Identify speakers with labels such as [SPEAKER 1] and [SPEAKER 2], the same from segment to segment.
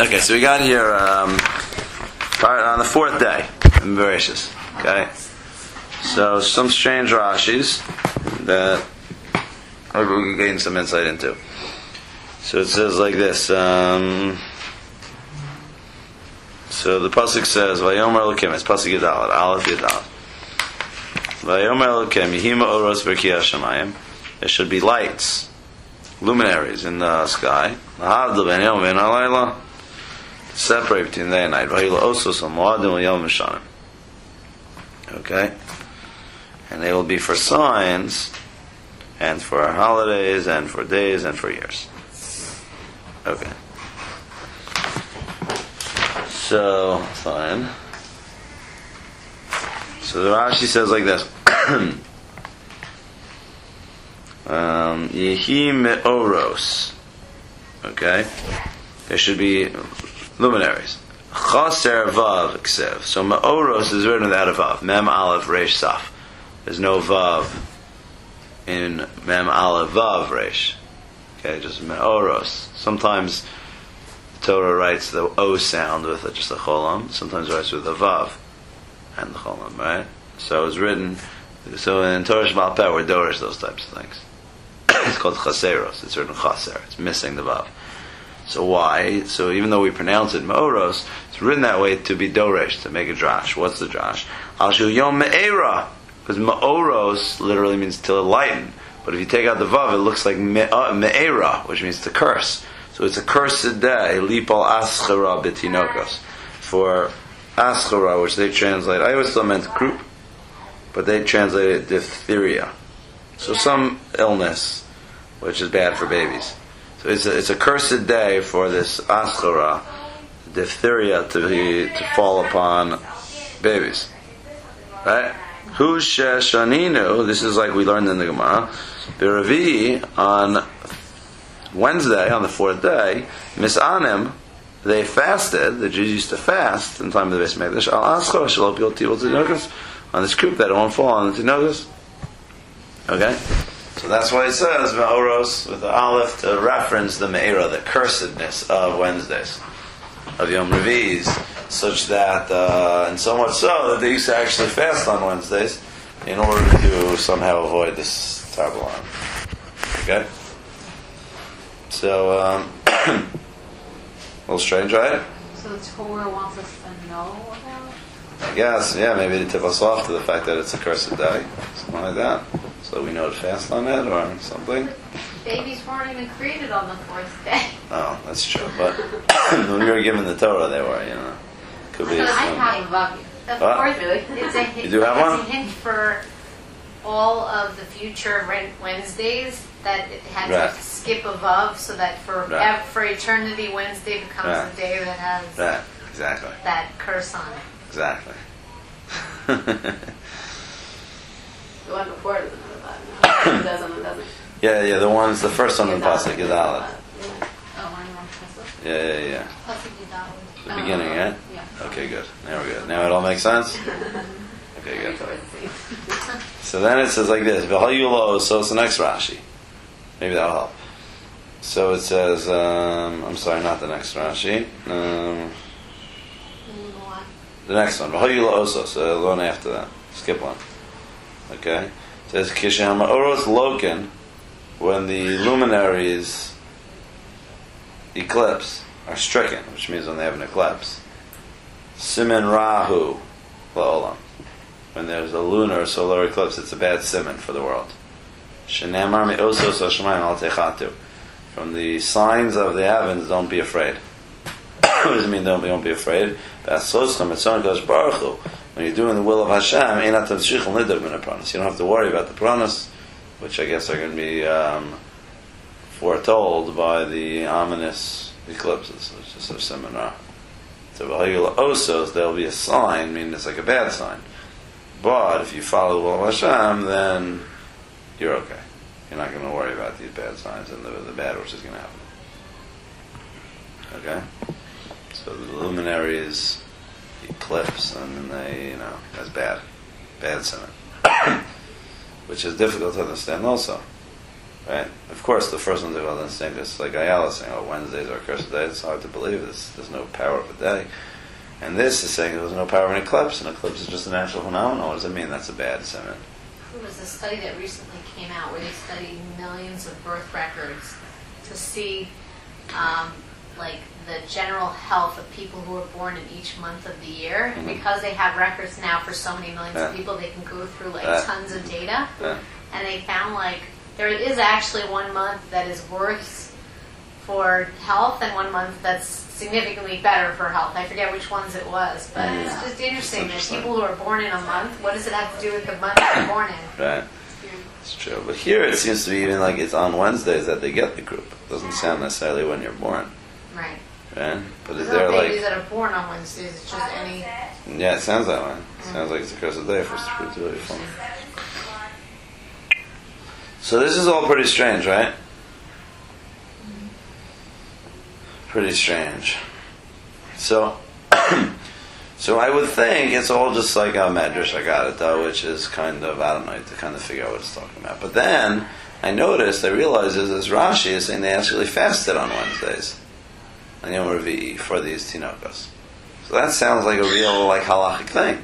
[SPEAKER 1] okay, so we got here um, on the fourth day in Bereshis. Okay, so some strange Rashis that maybe we can gain some insight into. So it says like this. Um, so the pasuk says, "Vayomer Elokim." It's pasuk Yadalit, Aleph Yadalit. Vayomer Elokim, Yehima Oros Berkiyah Shemayim. There should be lights, luminaries in the sky. Separate between day and night. Okay, and they will be for signs, and for holidays, and for days, and for years. Okay. So, fine. So the Rashi says like this. um, Yehi me'oros. Okay? There should be luminaries. Chaser vav ksev. So me'oros is written without a vav. Mem aleph resh saf. There's no vav in mem aleph vav resh. Okay, just me'oros. Sometimes the Torah writes the O sound with just a cholam. Sometimes it writes with a vav and the cholam, right? So it's written. So in Torah Shmal Peh, we're dorish those types of things. it's called chaseros. It's written chaser. It's missing the vav. So why? So even though we pronounce it me'oros, it's written that way to be dorish, to make a drash. What's the drash? Al yom me'era. Because me'oros literally means to lighten. But if you take out the vav, it looks like me'era, me which means to curse. So it's a cursed day, lipal aschara betinokos. For aschara, which they translate, I always thought meant croup, but they translate it diphtheria. So some illness, which is bad for babies. So it's a, it's a cursed day for this aschara, diphtheria, to, be, to fall upon babies. Right? Hu shaninu, this is like we learned in the Gemara, Biravi on Wednesday, on the fourth day, Misanim, they fasted, the Jews used to fast in time of the Beis Mikdash, al bil tibul tinokas, on this croup that won't fall on the tinokas. Okay? So that's why it says Ma'oros with the Aleph to reference the Me'era, the cursedness of Wednesdays, of Yom Revi's, such that, uh, and so much so that they used to actually fast on Wednesdays in order to somehow avoid this harm. Okay? So, um, a little strange, right?
[SPEAKER 2] So the Torah wants us to know about
[SPEAKER 1] I guess, yeah, maybe to tip us off to the fact that it's a cursed day, something like that. So we know to fast on it or something.
[SPEAKER 2] Babies weren't even created on the fourth day.
[SPEAKER 1] Oh, that's true. But when we were given the Torah, they were, you know. Could be.
[SPEAKER 2] I
[SPEAKER 1] some-
[SPEAKER 2] have a bucket. Of
[SPEAKER 1] What?
[SPEAKER 2] course, it's a hint,
[SPEAKER 1] You do have one?
[SPEAKER 2] it's
[SPEAKER 1] one?
[SPEAKER 2] a hint for all of the future Ren- Wednesdays that it had
[SPEAKER 1] Right.
[SPEAKER 2] to skip above so that for
[SPEAKER 1] Right.
[SPEAKER 2] ev- for eternity Wednesday becomes
[SPEAKER 1] Right.
[SPEAKER 2] a day that has
[SPEAKER 1] Right, exactly.
[SPEAKER 2] that curse on it.
[SPEAKER 1] Exactly.
[SPEAKER 3] The one before it doesn't have a button. It doesn't, it doesn't.
[SPEAKER 1] yeah, yeah, the one's the first one in Pasuk, Yadalit.
[SPEAKER 3] Yeah.
[SPEAKER 2] Oh, I'm wrong. That's
[SPEAKER 1] Yeah, yeah, yeah. The beginning, yeah?
[SPEAKER 2] Yeah.
[SPEAKER 1] Okay, good. Now we're good. Now it all makes sense? Okay, good. So then it says like this, V'hayulo, so it's the next Rashi. Maybe that'll help. So it says, um, I'm sorry, not the next Rashi. Um, the next one, V'hayulo oso, so the one after that. Skip one. Okay? Says, Kisham oros loken, when the luminaries eclipse, are stricken, which means when they have an eclipse. Simen Rahu, La'olam. When there's a lunar or solar eclipse, it's a bad simon for the world. Shenamar me'osos ha'shemayim al. From the signs of the heavens, don't be afraid. what does it mean, don't, don't be afraid? Ba'asoschem etzon baruch hu. When you're doing the will of Hashem. You don't have to worry about the pranas, which I guess are going to be um, foretold by the ominous eclipses, which is a seminar. So osos, there'll be a sign, meaning it's like a bad sign. But if you follow the will of Hashem, then you're okay. You're not going to worry about these bad signs and the, the bad which is going to happen. Okay? So the luminaries eclipse, and they, you know, that's bad. Bad sinner. which is difficult to understand also. Right? Of course, the first one's about the same. It's like Ayala saying, "Oh, Wednesdays are cursed day." It's hard to believe. There's, there's no power of a day. And this is saying there's no power of an eclipse. An eclipse is just a natural phenomenon. What does it mean? That's a bad simon.
[SPEAKER 2] There was a study that recently came out where they studied millions of birth records to see, um, like, the general health of people who are born in each month of the year. And
[SPEAKER 1] Mhm.
[SPEAKER 2] because they have records now for so many millions
[SPEAKER 1] Yeah.
[SPEAKER 2] of people, they can go through, like,
[SPEAKER 1] Yeah.
[SPEAKER 2] tons of data.
[SPEAKER 1] Yeah.
[SPEAKER 2] And they found, like, there is actually one month that is worse for health and one month that's significantly better for health. I forget which ones it was, but
[SPEAKER 1] Mm.
[SPEAKER 2] it's just interesting that
[SPEAKER 1] interesting.
[SPEAKER 2] people who are born in a month, what does it have to do with the month they're born in?
[SPEAKER 1] Right? It's true. But here it seems to be even like it's on Wednesdays that they get the croup. It doesn't sound necessarily when you're born.
[SPEAKER 2] Right.
[SPEAKER 1] Right? But is
[SPEAKER 2] It's
[SPEAKER 1] there
[SPEAKER 2] not babies
[SPEAKER 1] like?
[SPEAKER 2] that are born on Wednesdays. It's just any.
[SPEAKER 1] Yeah, it sounds that way. It sounds like it's a curse of day for um, spirituality. Fun. So this is all pretty strange, right? Pretty strange. So, so I would think it's all just like a medrash agarata, which is kind of I don't know to kind of figure out what it's talking about. But then I noticed, I realized, is this Rashi is saying they actually fasted on Wednesdays, on Yom for these tinokas. So that sounds like a real like halachic thing.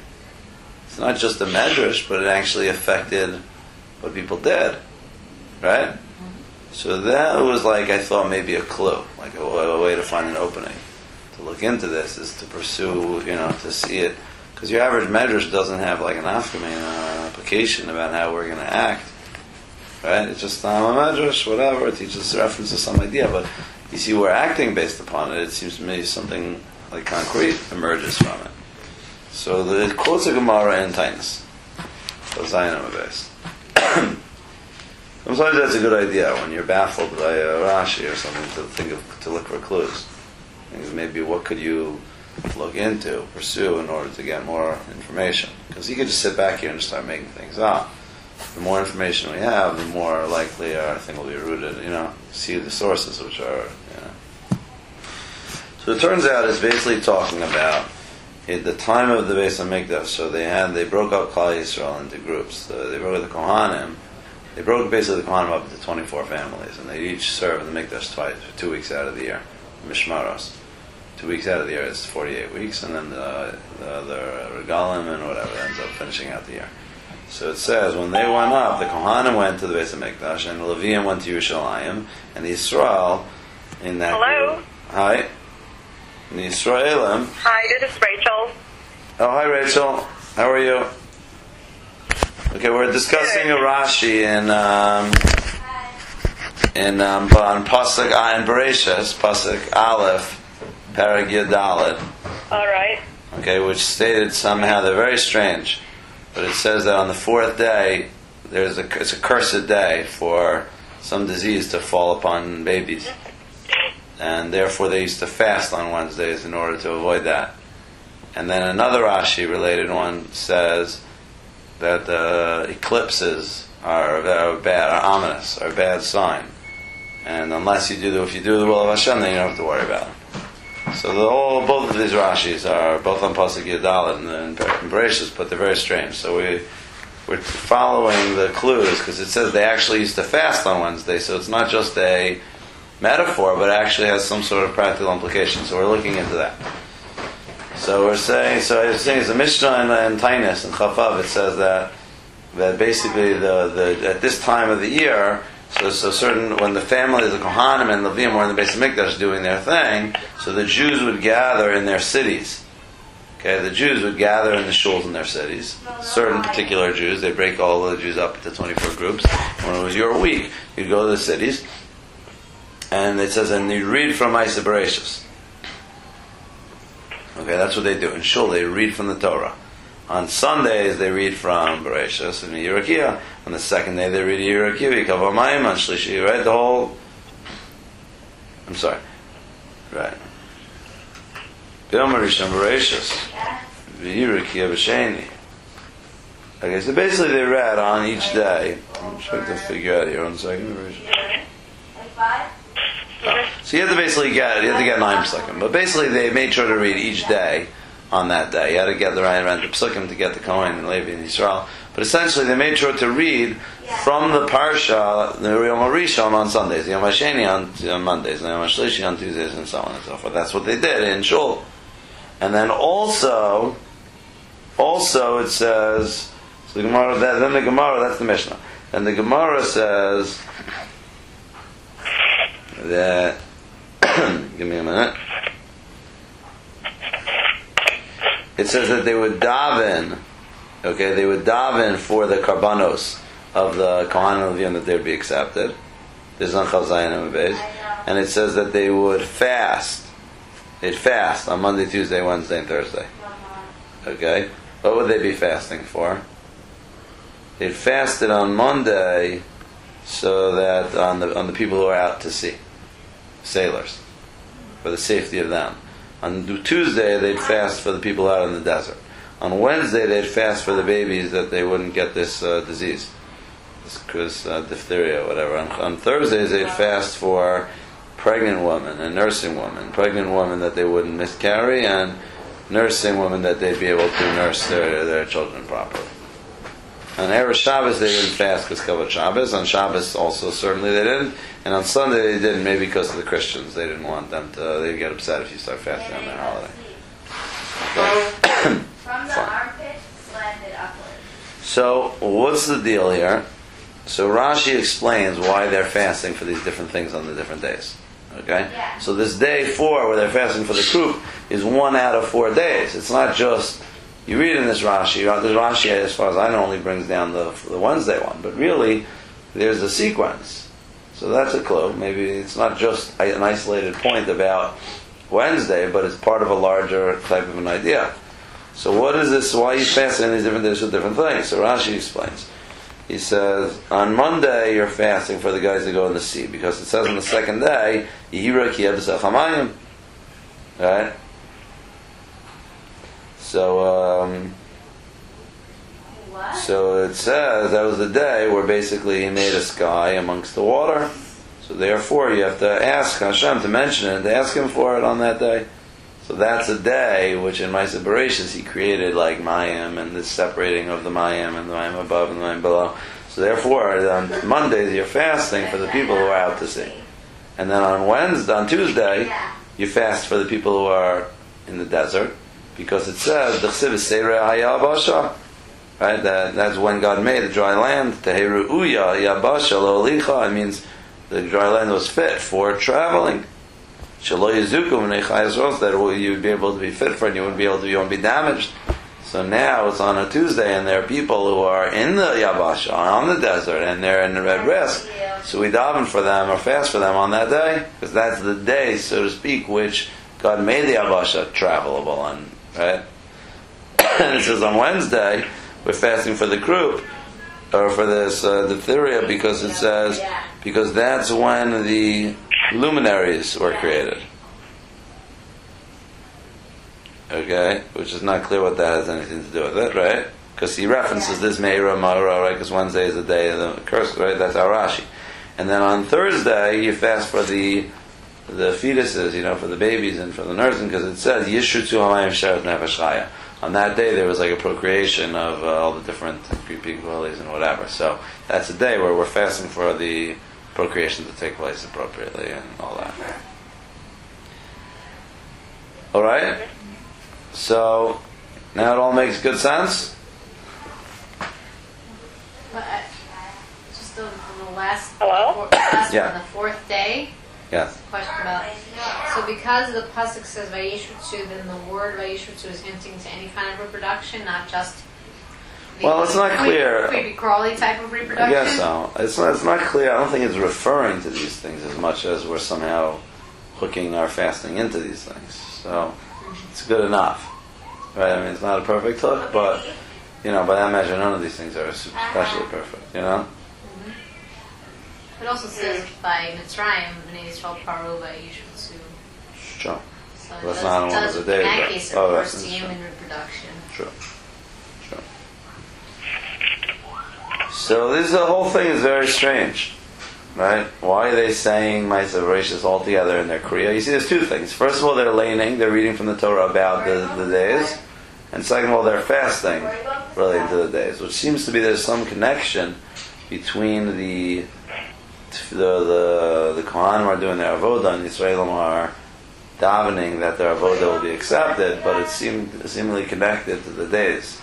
[SPEAKER 1] It's not just a medrash, but it actually affected what people did, right? So that was like I thought maybe a clue, like a, a way to find an opening to look into this is to pursue, you know, to see it, because your average medrash doesn't have like an afkami, an application about how we're going to act, right? It's just um, a medrash, whatever. It teaches reference to some idea, but you see, we're acting based upon it. It seems to me something like concrete emerges from it. So the, quotes a Gemara in Taanis. So Zayin based. Sometimes that's a good idea when you're baffled by a Rashi or something to think of to look for clues. Maybe what could you look into, pursue in order to get more information? Because you could just sit back here and start making things up. The more information we have, the more likely our thing will be rooted. You know, see the sources which are. So it turns out it's basically talking about at the time of the Beis Hamikdash. So they had they broke up Klal Yisrael into groups. So they broke the Kohanim. They broke basically the Kohanim up into 24 families, and they each serve in the Mikdash twice, for two weeks out of the year, Mishmaros. Two weeks out of the year is 48 weeks, and then the, the other Regalim and whatever ends up finishing out the year. So it says, when they went up, the Kohanim went to the Beis Hamikdash, and the Levium went to Yerushalayim, and the Israel in that
[SPEAKER 4] Hello?
[SPEAKER 1] group. Hi.
[SPEAKER 4] Hi, this is Rachel.
[SPEAKER 1] Oh, hi, Rachel. How are you? Okay, we're discussing a Rashi in um, in um, on Pasuk Ayin Bereshis, Pasuk Aleph, Parag.
[SPEAKER 4] All right.
[SPEAKER 1] Okay, which stated somehow they're very strange, but it says that on the fourth day there's a it's a cursed day for some disease to fall upon babies, and therefore they used to fast on Wednesdays in order to avoid that. And then another Rashi related one says that the eclipses are, are bad, are ominous, are a bad sign. And unless you do the, if you do the will of Hashem, then you don't have to worry about it. So the whole, both of these Rashis are both on Pasuk Yadal and, and Bereshis, but they're very strange. So we we're following the clues because it says they actually used to fast on Wednesday, so it's not just a metaphor, but actually has some sort of practical implication. So we're looking into that. So we're saying, so I was saying, it's a Mishnah in, in Taanis and Chafav. It says that that basically the, the at this time of the year, so so certain when the family, the Kohanim and Levim were in the Beis Mikdash doing their thing, so the Jews would gather in their cities. Okay, the Jews would gather in the shuls in their cities. Certain particular Jews, they break all the Jews up into 24 groups. When it was your week, you'd go to the cities, and it says, and you read from Isa Bereshis. Okay, that's what they do. In shul, they read from the Torah. On Sundays, they read from Bereshis and Yerakia. On the second day, they read Yerakia, Kavamayim, on Shlishi, right? The whole. I'm sorry. Right. Biom Rishon Bereshis. Yerakia B'Sheni. Okay, so basically they read on each day. I'm trying to figure out here one second. Bereshis. So you have to basically get you have to get nine psukim, but basically they made sure to read each day on that day. You had to get the right amount of psukim to get the Kohen and Levi and Israel. But essentially, they made sure to read from the parsha the Yom Rishon on Sundays, Yom Hasheni on, on Mondays, and Yom Hashlishi on Tuesdays, and so on and so forth. That's what they did in Shul. And then also, also it says, so the Gemara, then the Gemara, that's the Mishnah. And the Gemara says that, give me a minute. It says that they would daven, okay, they would daven for the karbanos of the Kohanim of Yom that they would be accepted. This is on Chav and. And it says that they would fast. They'd fast on Monday, Tuesday, Wednesday, and Thursday. Uh-huh. Okay? What would they be fasting for? They'd fasted on Monday so that on the on the people who are out to sea, sailors, for the safety of them. On Tuesday they'd fast for the people out in the desert. On Wednesday they'd fast for the babies that they wouldn't get this uh, disease, this uh, diphtheria whatever. On, on Thursdays they'd fast for pregnant women and nursing women, pregnant women that they wouldn't miscarry, and nursing women that they'd be able to nurse their, their children properly. On Erev Shabbos they didn't fast because covered Shabbos. On Shabbos also certainly they didn't, and on Sunday they didn't maybe because of the Christians. They didn't want them to. They'd get upset if you start fasting on their holiday.
[SPEAKER 5] From the armpit slanted upward.
[SPEAKER 1] So what's the deal here? So Rashi explains why they're fasting for these different things on the different days. Okay?
[SPEAKER 5] Yeah.
[SPEAKER 1] So this day four where they're fasting for the croup is one out of four days. It's not just you read in this Rashi, this Rashi as far as I know only brings down the, the Wednesday one, but really there's a sequence. So that's a clue. Maybe it's not just an isolated point about Wednesday, but it's part of a larger type of an idea. So what is this? Why are you fasting these different days for different things? So Rashi explains. He says on Monday you're fasting for the guys that go in the sea because it says on the second day Yihira Hamayim. Right. So um, so it says that was the day where basically he made a sky amongst the water. So therefore you have to ask Hashem to mention it, to ask him for it on that day. So that's a day which in my separations, he created like Mayim and this separating of the Mayim and the Mayim above and the Mayim below. So therefore on Mondays you're fasting for the people who are out to sea. And then on Wednesday, on Tuesday, you fast for the people who are in the desert because it says the chsiv is Hayabasha. Right, that, that's when God made the dry land. Teheru uya yabasha lo. It means the dry land was fit for traveling. Shalo yizukum v'nei that you'd be able to be fit for, and you wouldn't be able to, you won't be damaged. So now it's on a Tuesday, and there are people who are in the yabasha, on the desert, and they're in the red risk. So we daven for them or fast for them on that day, because that's the day, so to speak, which God made the yabasha travelable on, right? and it says on Wednesday we're fasting for the croup or for this uh, diphtheria because it says because that's when the luminaries were created. Okay, which is not clear what that has anything to do with it, right? Because he references this Meira Mara, right? Because Wednesday is the day of the curse, right? That's our Rashi. And then on Thursday you fast for the the fetuses, you know, for the babies and for the nursing, because it says Yishutzu Hamayim Sheret Nefesh Chaya. On that day, there was like a procreation of uh, all the different pigwillies and whatever. So that's a day where we're fasting for the procreation to take place appropriately and all that. All right. So now it all makes good sense.
[SPEAKER 2] But I, just on, on the last,
[SPEAKER 4] Hello?
[SPEAKER 2] four- last
[SPEAKER 1] Yeah.
[SPEAKER 2] one, the fourth day,
[SPEAKER 1] Yes.
[SPEAKER 2] question about. So because the pasuk says Vayishutsu, then the word Vayishutsu is hinting to any kind of reproduction, not just.
[SPEAKER 1] Well, it's not clear.
[SPEAKER 2] Creepy crawly type of reproduction.
[SPEAKER 1] I guess so. It's not, it's not clear. I don't think it's referring to these things as much as we're somehow hooking our fasting into these things. So it's good enough, right? I mean, it's not a perfect hook, but you know, by that measure, none of these things are especially uh-huh. perfect. You know?
[SPEAKER 2] It also says by Mitzrayim, Bnei Yisrael Paru Vayishutsu.
[SPEAKER 1] Sure,
[SPEAKER 2] So it
[SPEAKER 1] That's
[SPEAKER 2] does,
[SPEAKER 1] not
[SPEAKER 2] does
[SPEAKER 1] of the
[SPEAKER 2] in that case it
[SPEAKER 1] Oh,
[SPEAKER 2] refers to human reproduction.
[SPEAKER 1] sure, sure. So this the whole thing is very strange, right? Why are they saying Ma'aseh Bereshis all together in their Kriya? You see, there's two things. First of all, they're laning, they're reading from the Torah about the, the days. and second of all, they're fasting relating to the days, which seems to be there's some connection between the the the, the Kohanim are doing their avodah and the Israelim are davening that their avodah will be accepted, but it seemed seemingly connected to the days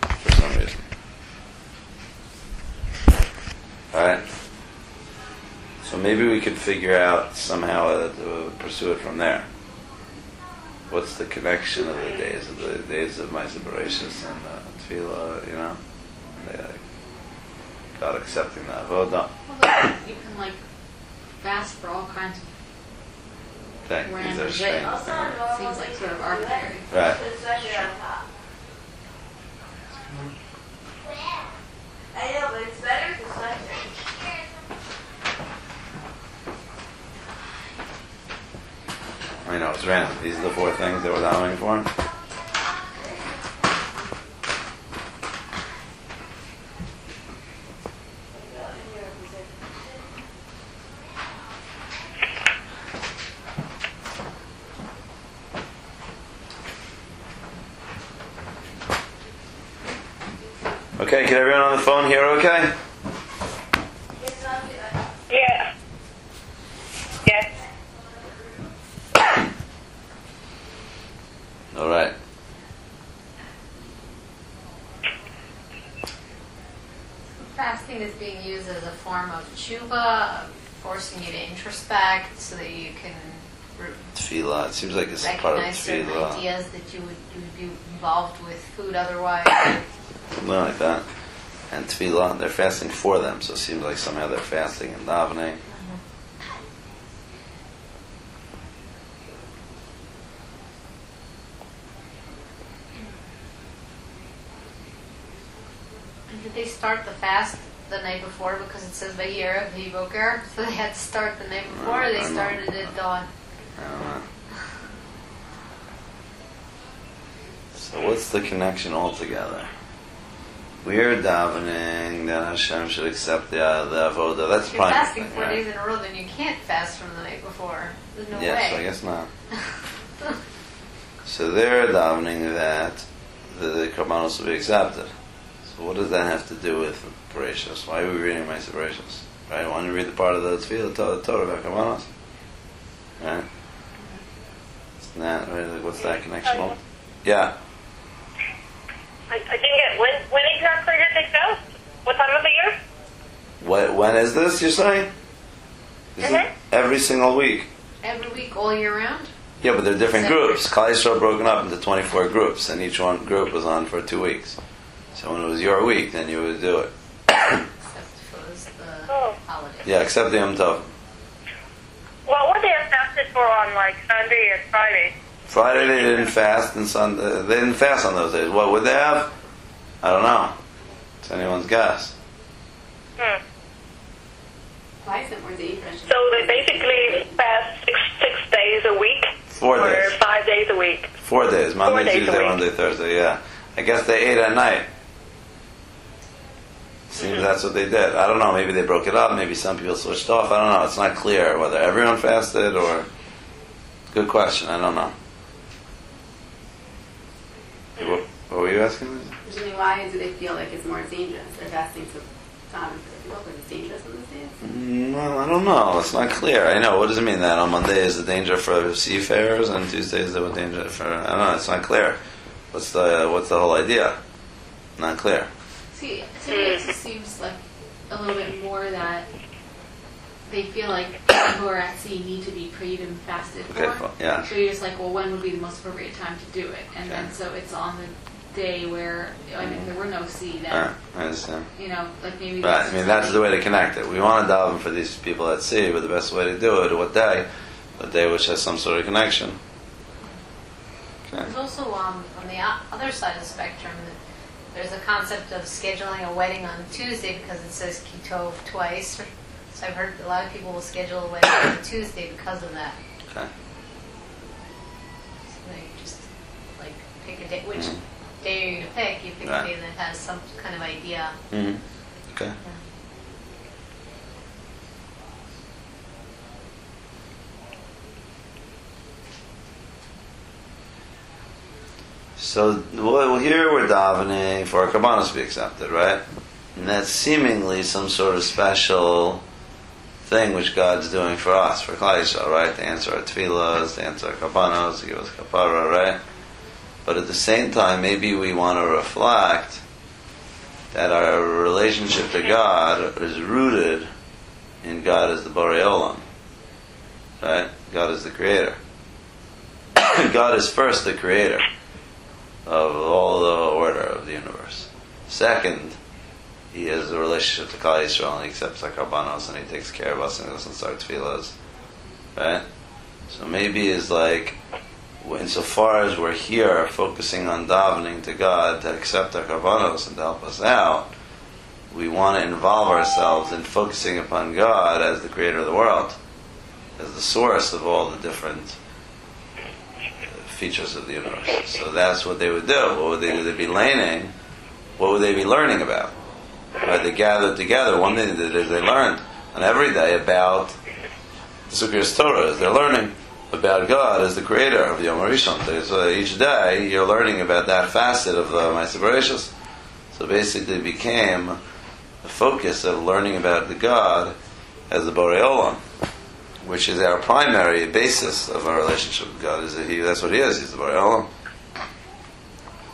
[SPEAKER 1] for some reason. All right. So maybe we could figure out somehow to pursue it from there. What's the connection of the days of the days of my separations and uh, tefillah? You know, God accepting the avodah.
[SPEAKER 2] Well, you can like fast for all kinds of
[SPEAKER 1] Okay, these
[SPEAKER 2] random
[SPEAKER 1] are
[SPEAKER 2] days.
[SPEAKER 1] strange.
[SPEAKER 2] It seems like sort of arbitrary.
[SPEAKER 1] Right.
[SPEAKER 5] I know, but it's better to sweater.
[SPEAKER 1] I know it's random. These are the four things that we're davening for. Okay, can everyone on the phone hear okay?
[SPEAKER 5] It's.
[SPEAKER 4] Yeah. Yes.
[SPEAKER 1] All right.
[SPEAKER 2] Fasting is being used as a form of tshuva, forcing you to introspect so that you can re-
[SPEAKER 1] Tefillah. It seems like it's part of
[SPEAKER 2] recognize certain
[SPEAKER 1] tefillah.
[SPEAKER 2] ideas that you would, you would be involved with food otherwise.
[SPEAKER 1] Something like that. And tefillah, they're fasting for them, so it seems like somehow they're fasting and davening.
[SPEAKER 2] Did they start the fast the night before because it says Vayera Vivoker? So they had to start the night mm, before, or they
[SPEAKER 1] don't
[SPEAKER 2] started at dawn.
[SPEAKER 1] I don't know. So what's the connection altogether? We're davening that Hashem should accept the, uh, the avodah. That's
[SPEAKER 2] If you're fasting four
[SPEAKER 1] right?
[SPEAKER 2] days in a row, then you can't fast from the night before. There's no
[SPEAKER 1] Yes, I guess not. So they're davening that the, the karbanos will be accepted. So what does that have to do with Bereshus? Why are we reading my Bereshus? Right? Why don't you read the part of the Tefillah, Torah, Torah about karbanos? Right? Isn't that, right? Like, what's that connection?
[SPEAKER 4] Um,
[SPEAKER 1] Yeah.
[SPEAKER 4] I, I didn't get when when exactly did they fast? What time of the year?
[SPEAKER 1] What, when is this, you're saying? This is
[SPEAKER 4] Mhm.
[SPEAKER 1] every single week.
[SPEAKER 2] Every week, all year round?
[SPEAKER 1] Yeah, but they're different
[SPEAKER 2] Separate.
[SPEAKER 1] groups. Klal Yisrael broken up into 24 groups, and each one group was on for two weeks. So when it was your week, then you would do it.
[SPEAKER 2] Except for the
[SPEAKER 4] Oh.
[SPEAKER 2] holiday.
[SPEAKER 1] Yeah, except the Yom Tov.
[SPEAKER 4] Well, what they have fasted for on like Sunday and Friday?
[SPEAKER 1] Friday they didn't fast, and Sunday they didn't fast on those days. What would they have? I don't know. It's anyone's guess.
[SPEAKER 4] Hmm.
[SPEAKER 3] Why is it more dangerous?
[SPEAKER 4] So they basically fast six six days a week
[SPEAKER 1] Four
[SPEAKER 4] or
[SPEAKER 1] days.
[SPEAKER 4] five days a week.
[SPEAKER 1] Four days. Monday,
[SPEAKER 4] days
[SPEAKER 1] Tuesday,
[SPEAKER 4] week.
[SPEAKER 1] Wednesday, Thursday. Yeah. I guess they ate at night. Seems that's what they did. I don't know. Maybe they broke it up. Maybe some people switched off. I don't know. It's not clear whether everyone fasted or. Good question. I don't know. What, what were you asking?
[SPEAKER 3] Usually, why do they feel like it's more dangerous? They're fasting to people because it's dangerous in those days.
[SPEAKER 1] Mm, Well, I don't know. It's not clear. I know. What does it mean that on Monday is the danger for seafarers and Tuesday is the danger for? I don't know. It's not clear. What's the What's the whole idea? Not clear.
[SPEAKER 2] See, to me, it just seems like a little bit more that they feel like people who are at sea need to be prayed and fasted
[SPEAKER 1] Okay.
[SPEAKER 2] for.
[SPEAKER 1] fine. Yeah.
[SPEAKER 2] So you're just like, well, when would be the most appropriate time to do it? And then so it's on the day where, I mean, there were no sea then.
[SPEAKER 1] Alright, I understand.
[SPEAKER 2] You know, like maybe.
[SPEAKER 1] Right.
[SPEAKER 2] this
[SPEAKER 1] I mean,
[SPEAKER 2] is
[SPEAKER 1] that's the way to connect it. We want to daven for these people at sea, but the best way to do it, what day? A day which has some sort of connection. Okay.
[SPEAKER 2] There's also um, on the other side of the spectrum, that there's a concept of scheduling a wedding on Tuesday because it says Kitov twice. So I've heard a lot of people will schedule a wedding on Tuesday because of that.
[SPEAKER 1] Okay.
[SPEAKER 2] So they just like pick a day. Which
[SPEAKER 1] Mhm.
[SPEAKER 2] day are you going to pick? You pick
[SPEAKER 1] Right.
[SPEAKER 2] a day that has some kind of idea.
[SPEAKER 1] hmm Okay. So well, here we're davening for our kabbalah to be accepted, right? And that's seemingly some sort of special thing which God's doing for us, for Klal Yisrael, right? To answer our tefillahs, to answer our karbanos, to give us kapara, right? But at the same time, maybe we want to reflect that our relationship to God is rooted in God as the Borei Olam, right? God is the creator. God is first the creator of all the order of the universe. Second, he has a relationship to Klal Yisrael and he accepts our karbanos and he takes care of us and he listens to our tefillahs. Right? So maybe it's like, insofar as we're here focusing on davening to God to accept our karbanos and to help us out, we want to involve ourselves in focusing upon God as the creator of the world, as the source of all the different uh, features of the universe. So that's what they would do. What would they do? They'd be laning. What would they be learning about? Right? They gathered together. One thing they they learned on every day about the Sukkot Torah. They're learning about God as the creator of the Yom. So each day you're learning about that facet of the Ma'aseh So basically, it became the focus of learning about the God as the Borei Olam which is our primary basis of our relationship with God, is that He, that's what He is, He's the Borei Olam.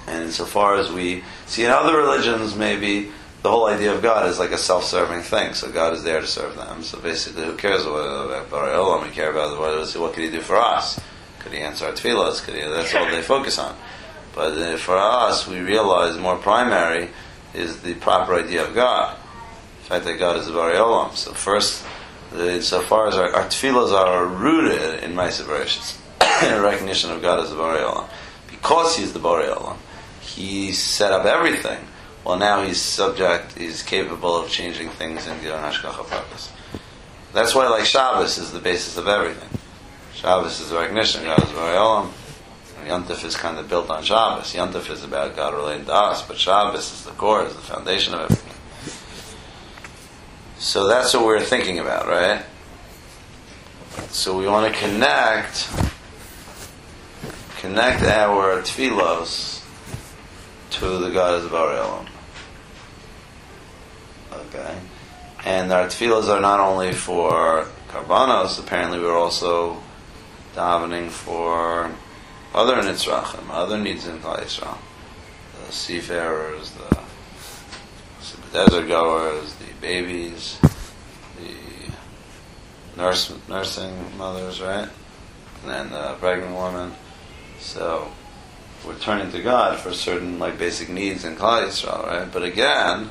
[SPEAKER 1] And insofar as we see in other religions, maybe the whole idea of God is like a self-serving thing. So God is there to serve them. So basically, who cares about Borei Olam? We care about what, what could He do for us? Could He answer our tefillahs? Could He? That's all they focus on. But uh, for us, we realize more primary is the proper idea of God. The fact that God is the Borei Olam. So first insofar as our, our tefillas are rooted in Bereshit, in recognition of God as the Borei Olam. Because He's the Borei Olam, He set up everything. Well, now He's subject, He's capable of changing things in Gidon Hashgacha Pratis. That's why, like Shabbos, is the basis of everything. Shabbos is the recognition God the Borei Olam. Yontif is kind of built on Shabbos. Yontif is about God related to us, but Shabbos is the core, is the foundation of everything. So that's what we're thinking about, right? So we want to connect connect our tefillos to the God of Elam. Okay. And our tefillos are not only for karbanos, apparently we're also davening for other nitzrachim, other needs in Klal Yisrael. The seafarers, the desert goers, the babies, the nurse, nursing mothers, right? And then the pregnant woman. So we're turning to God for certain like basic needs in Klal Yisrael, right? But again,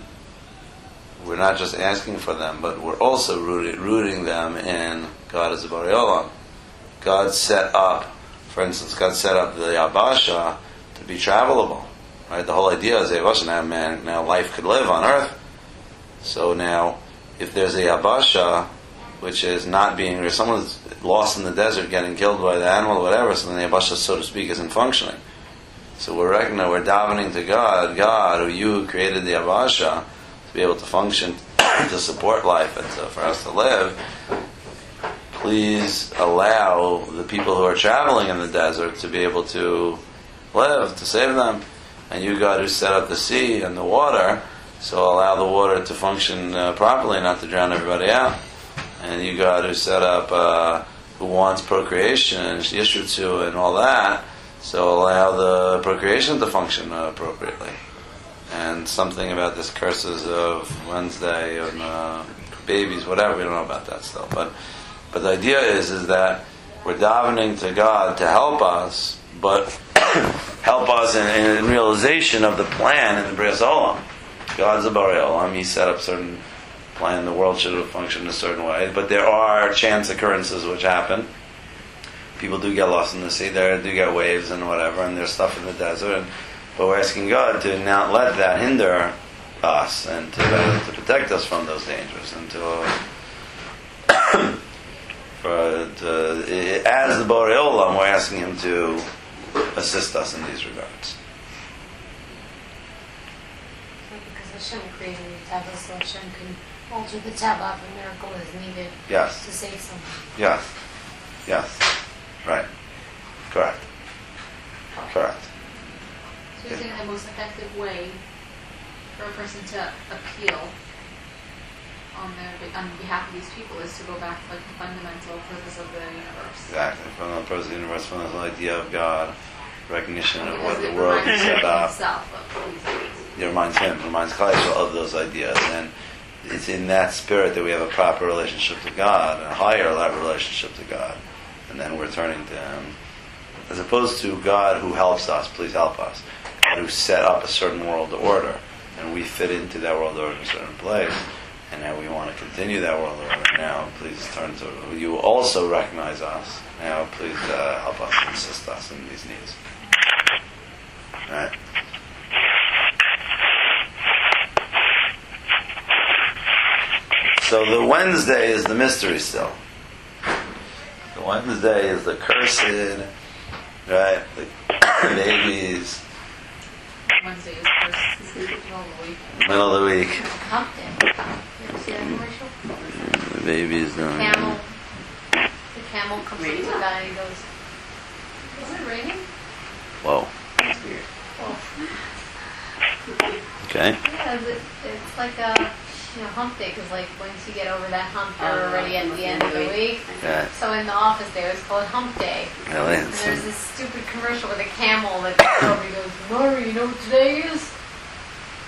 [SPEAKER 1] we're not just asking for them, but we're also rooting, rooting them in God as a Borei Olam. God set up, for instance, God set up the Yabasha to be travelable. Right? The whole idea is Yabasha now man now life could live on earth. So now if there's a Yabasha which is not being if someone's lost in the desert getting killed by the animal or whatever, so then the Yabasha so to speak isn't functioning. So we're recognizing we're davening to God, God, who you created the Yabasha to be able to function, to support life, and to, for us to live. Please allow the people who are traveling in the desert to be able to live, to save them. And you, God, who set up the sea and the water, so allow the water to function uh, properly, not to drown everybody out. And you, God, who set up, uh, who wants procreation and and all that, so allow the procreation to function appropriately and something about this curses of Wednesday and uh, babies, whatever. We don't know about that stuff. but but the idea is is that we're davening to God to help us, but help us in, in, realization of the plan in the Brias Olam. God's a Borei Olam. He set up certain plan. The world should have functioned a certain way, but there are chance occurrences which happen. People do get lost in the sea. There do get waves and whatever, and there's stuff in the desert. And, but we're asking God to not let that hinder us and to, uh, to protect us from those dangers and to, uh, for, to as the Borei Olam, we're asking Him to assist us in these regards.
[SPEAKER 2] Because Hashem created the Teva, so Hashem can alter the Teva if a miracle is needed
[SPEAKER 1] Yes.
[SPEAKER 2] to save someone.
[SPEAKER 1] Yes. Yes. Right. Correct. Correct.
[SPEAKER 2] So you're saying the most effective way for a person to appeal on their on behalf of these people is to go back to like the fundamental purpose of the universe.
[SPEAKER 1] Exactly. From the purpose of the universe, from the idea of God, recognition of what the world is
[SPEAKER 2] about.
[SPEAKER 1] set up.
[SPEAKER 2] himself of these things.
[SPEAKER 1] It reminds him, reminds Kaleisha of those ideas. And it's in that spirit that we have a proper relationship to God, a higher level relationship to God. And then we're turning to Him. As opposed to God who helps us, please help us. God who set up a certain world order. And we fit into that world order in a certain place. And now we want to continue that world order. Now, please turn to you. Also recognize us. Now, please uh, help us, and assist us in these needs. Right? So the Wednesday is the mystery still. Wednesday is the cursed, right? The babies,
[SPEAKER 2] Wednesday is first middle of the week.
[SPEAKER 1] middle of the week.
[SPEAKER 2] Hump day. You ever see that commercial?
[SPEAKER 1] The babies, um,
[SPEAKER 2] Camel. The camel comes to the guy and goes, "Is it raining?"
[SPEAKER 1] Whoa.
[SPEAKER 2] That's weird. Oh.
[SPEAKER 1] Okay.
[SPEAKER 2] Yeah, it's like a you know hump day because like once you get over that hump, oh, you're already at the end of the week.
[SPEAKER 1] Yeah.
[SPEAKER 2] So in the office there, it's called Hump Day.
[SPEAKER 1] Really?
[SPEAKER 2] And there's this stupid commercial with a camel that comes over and goes, Murray, you know what today is?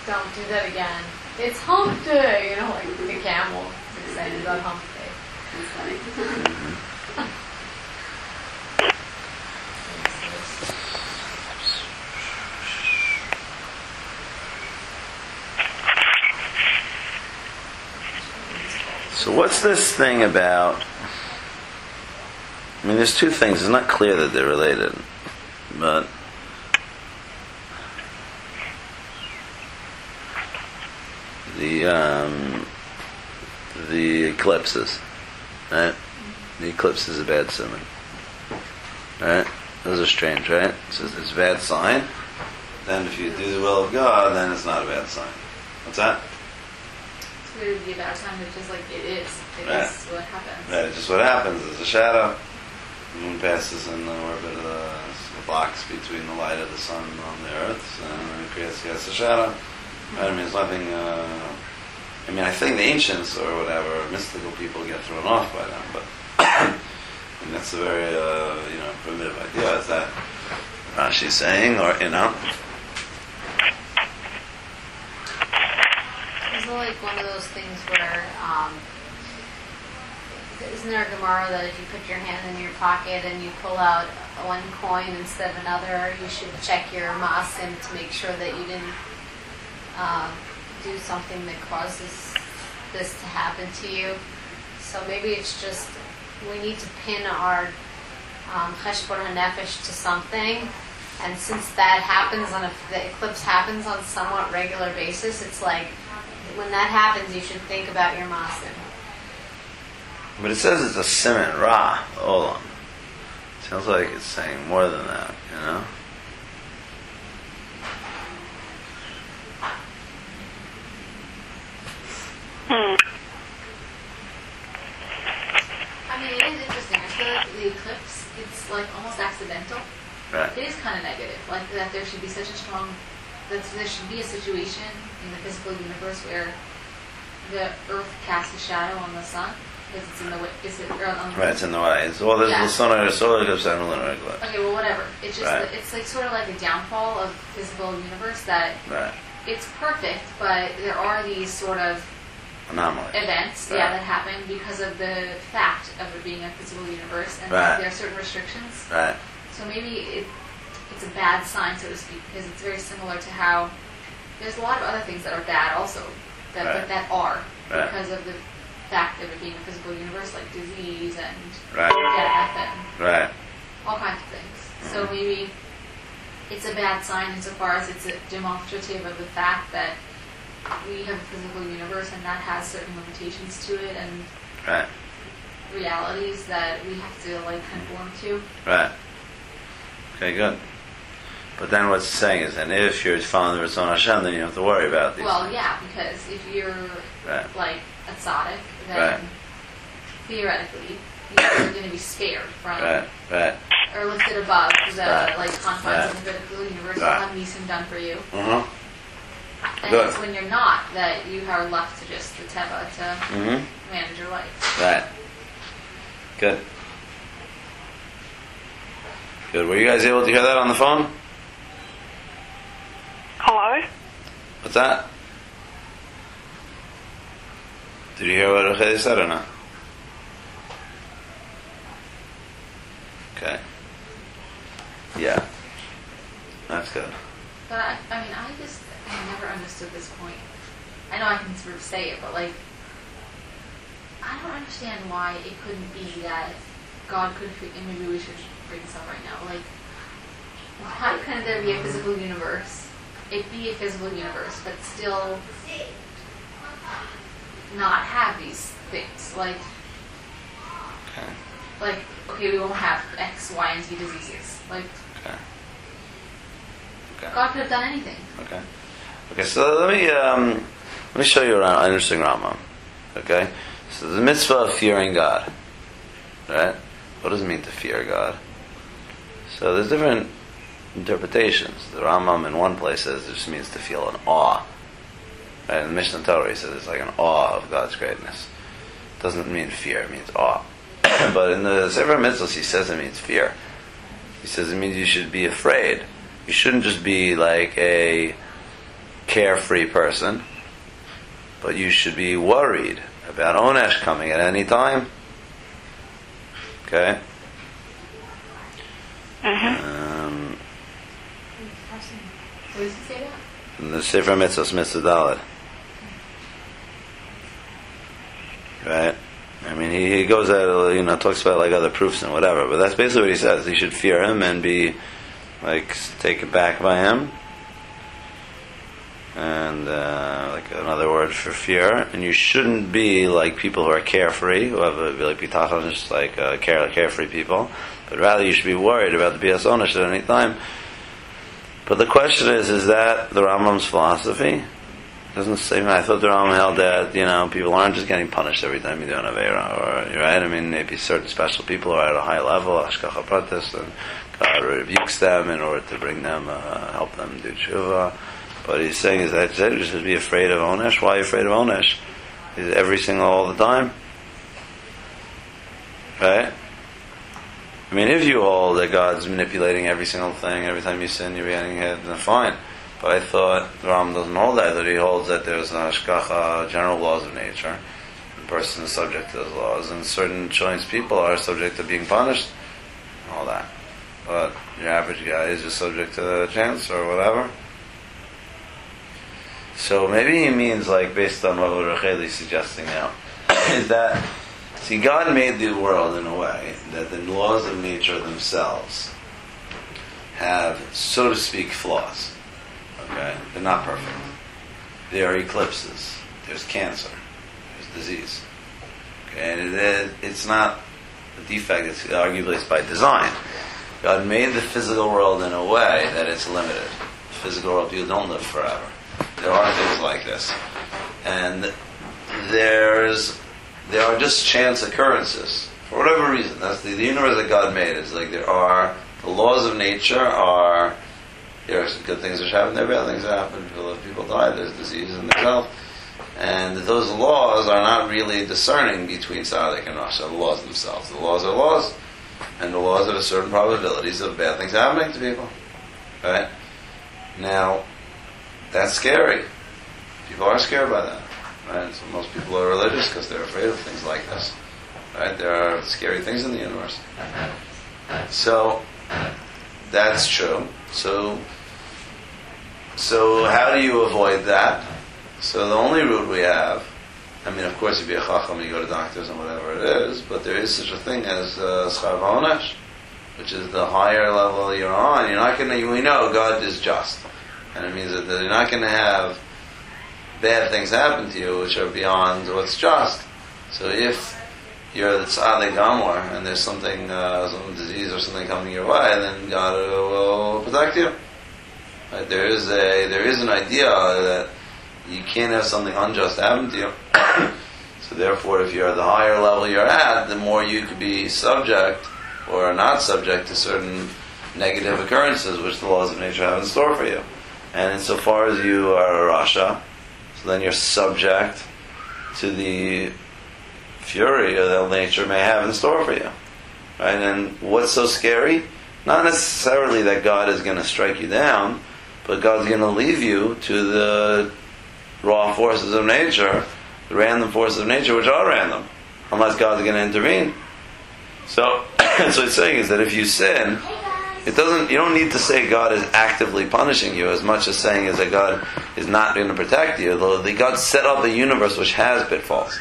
[SPEAKER 2] Don't do that again. It's Hump Day. You know, like the camel is excited about Hump Day.
[SPEAKER 3] That's funny.
[SPEAKER 1] So what's this thing about? I mean, there's two things. It's not clear that they're related, but the um, the eclipses, right? The eclipse is a bad sign, right? Those are strange, right? So it's a bad sign. Then, if you do the will of God, then it's not a bad sign. What's that?
[SPEAKER 2] It's weird to be about time, it's just like it is. It is what happens.
[SPEAKER 1] Right, it's just what happens. There's a shadow. The moon passes in the orbit of the, the box between the light of the sun on the earth, and it creates, creates a shadow. Right? I mean, it's nothing. Uh, I mean, I think the ancients or whatever mystical people get thrown off by them, but and that's a very uh, you know primitive idea. Is that Rashi's saying, or you know?
[SPEAKER 2] Like one of those things where, um, isn't there a Gemara that if you put your hand in your pocket and you pull out one coin instead of another, you should check your masim to make sure that you didn't um, do something that causes this to happen to you. So maybe it's just we need to pin our um, cheshbon to something. And since that happens on a, the eclipse happens on somewhat regular basis, it's like when that happens, you should think about your masim.
[SPEAKER 1] But it says it's a simon ra. On. Sounds like it's saying more than that. You know. Hmm.
[SPEAKER 2] I mean, it is interesting. I feel like the eclipse, it's like almost accidental.
[SPEAKER 1] Right.
[SPEAKER 2] It is kind of negative, like that there should be such a strong, that there should be a situation in the physical universe where the Earth casts a shadow on the sun because it's in the way. Is it or on the
[SPEAKER 1] Right, it's in the way. It's, well, there's
[SPEAKER 2] Yeah.
[SPEAKER 1] the solar, solar eclipse and the lunar eclipse.
[SPEAKER 2] Okay, well, whatever. It's just
[SPEAKER 1] Right.
[SPEAKER 2] it's like sort of like a downfall of physical universe that
[SPEAKER 1] Right.
[SPEAKER 2] it's perfect, but there are these sort of
[SPEAKER 1] Anomaly.
[SPEAKER 2] events,
[SPEAKER 1] Right.
[SPEAKER 2] yeah, that happen because of the fact of it being a physical universe, and
[SPEAKER 1] Right.
[SPEAKER 2] there are certain restrictions.
[SPEAKER 1] Right.
[SPEAKER 2] So maybe it, it's a bad sign, so to speak, because it's very similar to how there's a lot of other things that are bad also, that
[SPEAKER 1] Right.
[SPEAKER 2] that are
[SPEAKER 1] Right.
[SPEAKER 2] because of the fact of it being a physical universe, like disease and
[SPEAKER 1] Right.
[SPEAKER 2] death and
[SPEAKER 1] Right.
[SPEAKER 2] all kinds of things. So mm-hmm. maybe it's a bad sign insofar as it's a demonstrative of the fact that we have a physical universe and that has certain limitations to it and
[SPEAKER 1] Right.
[SPEAKER 2] realities that we have to like conform to.
[SPEAKER 1] Right. Okay, good. But then what's saying is, and if you're following the Ratzon Hashem, then you don't have to worry about these.
[SPEAKER 2] Well, yeah, because if you're
[SPEAKER 1] Right.
[SPEAKER 2] like a tzaddik, then
[SPEAKER 1] Right.
[SPEAKER 2] theoretically you're going to be spared from
[SPEAKER 1] Right. Right.
[SPEAKER 2] or lifted above the
[SPEAKER 1] Right.
[SPEAKER 2] like confines
[SPEAKER 1] Right.
[SPEAKER 2] of the physical universe you'll have nisim done for you.
[SPEAKER 1] Uh-huh.
[SPEAKER 2] And
[SPEAKER 1] Good.
[SPEAKER 2] it's when you're not that you are left to just the teva to
[SPEAKER 1] Mm-hmm.
[SPEAKER 2] manage your life.
[SPEAKER 1] Right. Good. Good. Were you guys able to hear that on the phone?
[SPEAKER 4] Hello?
[SPEAKER 1] What's that? Did you hear what Rachel said or not? Okay. Yeah. That's good.
[SPEAKER 2] But I, I mean, I just I never understood this point. I know I can sort of say it, but like, I don't understand why it couldn't be that God could. And maybe we should bring up right now. Like, why couldn't there be a physical universe? It be a physical universe, but still not have these things. Like,
[SPEAKER 1] Okay.
[SPEAKER 2] like okay, we won't have X, Y, and Z diseases. Like,
[SPEAKER 1] Okay. Okay.
[SPEAKER 2] God could have done anything.
[SPEAKER 1] Okay. Okay, so let me um, let me show you an interesting Rambam. Okay, so the mitzvah of fearing God, right? What does it mean to fear God? So there's different interpretations. The Rambam in one place says it just means to feel an awe. Right? In the Mishnah Torah he says it's like an awe of God's greatness. It doesn't mean fear; it means awe. but in the Sefer Mitzvahs he says it means fear. He says it means you should be afraid. You shouldn't just be like a carefree person, but you should be worried about Onesh coming at any time. Okay? Um,
[SPEAKER 2] Where does he say that?
[SPEAKER 1] in the Sefer Mitzvahs, Mitzvah Dalet. Right? I mean, he, he goes at, you know, talks about like other proofs and whatever, but that's basically what he says. You should fear him and be, like, taken back by him. And, uh, like another word for fear. And you shouldn't be like people who are carefree, who have a, like, bitachon, like uh, care, carefree people. But rather, you should be worried about the bias onish at any time. But the question is, is that the Rambam's philosophy? doesn't say. I thought the Rambam held that you know people aren't just getting punished every time you do an avera, or you're right. I mean, maybe certain special people are at a high level, hashgacha pratis, and God rebukes them in order to bring them, uh, help them do tshuva. But he's saying is that you should be afraid of onesh. Why are you afraid of onesh? Is every single all the time? Right? I mean, if you hold that God's manipulating every single thing, every time you sin, you're getting hit, then fine. But I thought Ram doesn't hold that, that he holds that there's an hashgacha, general laws of nature. The person is subject to those laws, and certain choice people are subject to being punished, all that. But your average guy is just subject to chance or whatever. So maybe he means, like, based on what Rachel is suggesting now, is that, see, God made the world in a way that the laws of nature themselves have, so to speak, flaws. Okay? They're not perfect. There are eclipses. There's cancer. There's disease. Okay? And it, it's not a defect. It's arguably it's by design. God made the physical world in a way that it's limited. The physical world, people don't live forever. There are things like this, and there's there are just chance occurrences for whatever reason. That's the, the universe that God made. Is like there are the laws of nature are there are good things which happen, there are bad things that happen. People, people die, there's disease and there's health. And those laws are not really discerning between Tzaddik and Rasha, the laws themselves. The laws are laws, and the laws have a certain probabilities of bad things happening to people. Right? Now, that's scary. People are scared by that. Right? So most people are religious because they're afraid of things like this. Right? There are scary things in the universe. So, that's true. So, so how do you avoid that? So the only route we have, I mean, of course, if you're a chacham, you go to doctors and whatever it is, but there is such a thing as uh, which is the higher level you're on. You're not going to. We know God is just, and it means that you're not going to have bad things happen to you which are beyond what's just. So if you're the tzaddik gamor and there's something, uh, some disease or something coming your way, then God will protect you. Right? There is a there is an idea that you can't have something unjust happen to you. so therefore, if you're the higher level you're at, the more you could be subject or not subject to certain negative occurrences which the laws of nature have in store for you. And insofar as you are a Rasha, so then you're subject to the fury that nature may have in store for you. Right? And what's so scary? Not necessarily that God is going to strike you down, but God's going to leave you to the raw forces of nature, the random forces of nature, which are random, unless God's going to intervene. So, so it's saying is that if you sin, it doesn't. You don't need to say God is actively punishing you as much as saying is that God is not going to protect you. Though the God set up the universe which has pitfalls,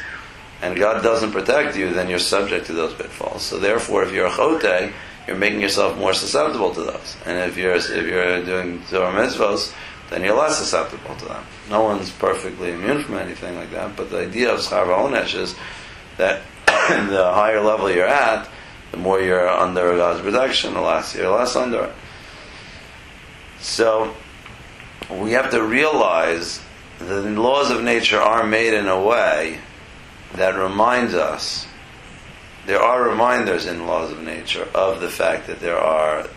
[SPEAKER 1] and God doesn't protect you, then you're subject to those pitfalls. So therefore, if you're a chote, you're making yourself more susceptible to those. And if you're if you're doing Torah mitzvos, then you're less susceptible to them. No one's perfectly immune from anything like that. But the idea of schar onesh is that the higher level you're at, the more you're under God's protection, the less you're less under. So we have to realize the laws of nature are made in a way that reminds us. There are reminders in laws of nature of the fact that there are